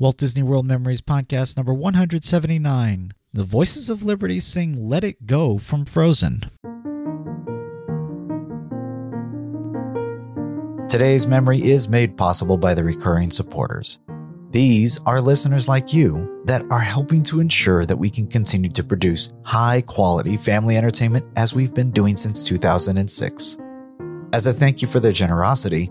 Walt Disney World Memories Podcast number 179. The Voices of Liberty sing Let It Go from Frozen. Today's memory is made possible by the recurring supporters. These are listeners like you that are helping to ensure that we can continue to produce high quality family entertainment as we've been doing since 2006. As a thank you for their generosity,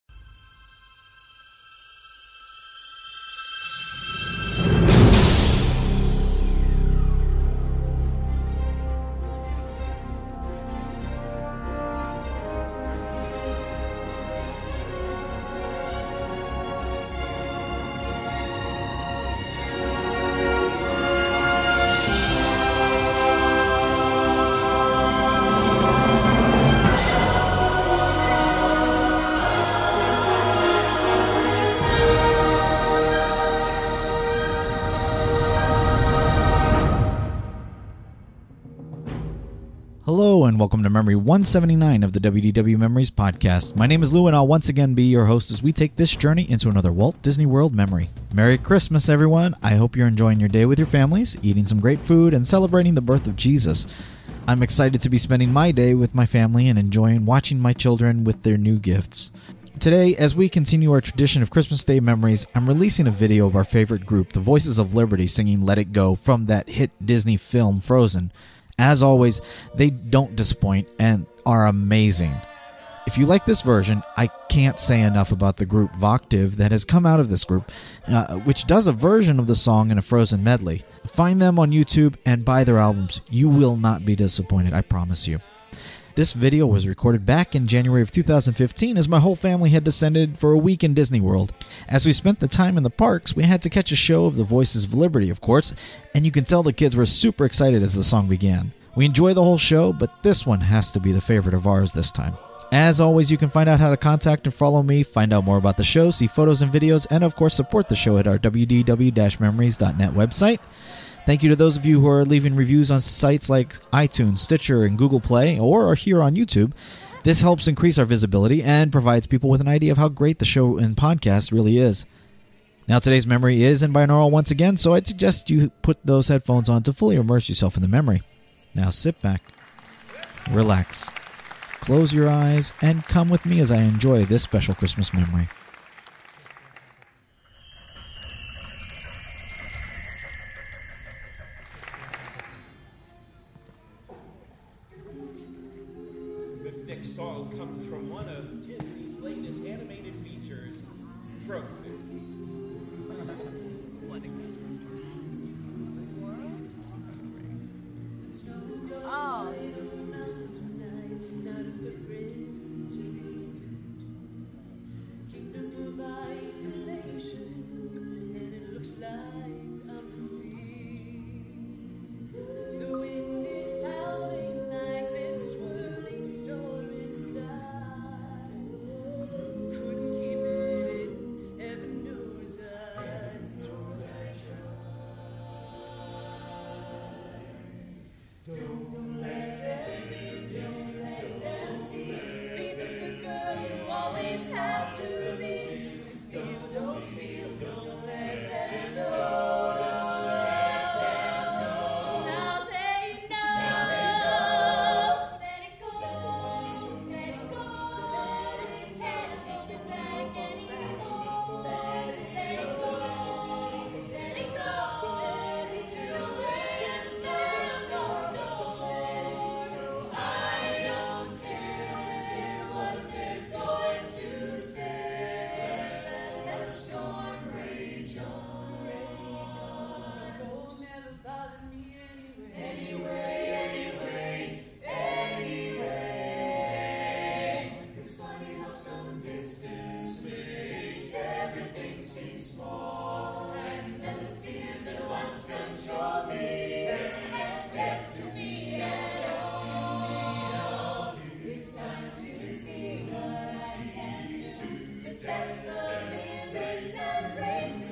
And welcome to Memory 179 of the WDW Memories podcast. My name is Lou and I'll once again be your host as we take this journey into another Walt Disney World memory. Merry Christmas, everyone. I hope you're enjoying your day with your families, eating some great food, and celebrating the birth of Jesus. I'm excited to be spending my day with my family and enjoying watching my children with their new gifts. Today, as we continue our tradition of Christmas Day memories, I'm releasing a video of our favorite group, the Voices of Liberty, singing Let It Go from that hit Disney film Frozen. As always, they don't disappoint and are amazing. If you like this version, I can't say enough about the group Voctave that has come out of this group, uh, which does a version of the song in a Frozen medley. Find them on YouTube and buy their albums. You will not be disappointed, I promise you. This video was recorded back in January of 2015 as my whole family had descended for a week in Disney World. As we spent the time in the parks, we had to catch a show of the Voices of Liberty, of course, and you can tell the kids were super excited as the song began. We enjoy the whole show, but this one has to be the favorite of ours this time. As always, you can find out how to contact and follow me, find out more about the show, see photos and videos, and of course support the show at our wdw-memories.net website. Thank you to those of you who are leaving reviews on sites like iTunes, Stitcher, and Google Play, or are here on YouTube. This helps increase our visibility and provides people with an idea of how great the show and podcast really is. Now, today's memory is in binaural once again, so I'd suggest you put those headphones on to fully immerse yourself in the memory. Now, sit back, relax, close your eyes, and come with me as I enjoy this special Christmas memory. From one of everything seems small, and then the fears that once control me, they have yet to be at all. It's time to, to see what I can do, to test the limits and break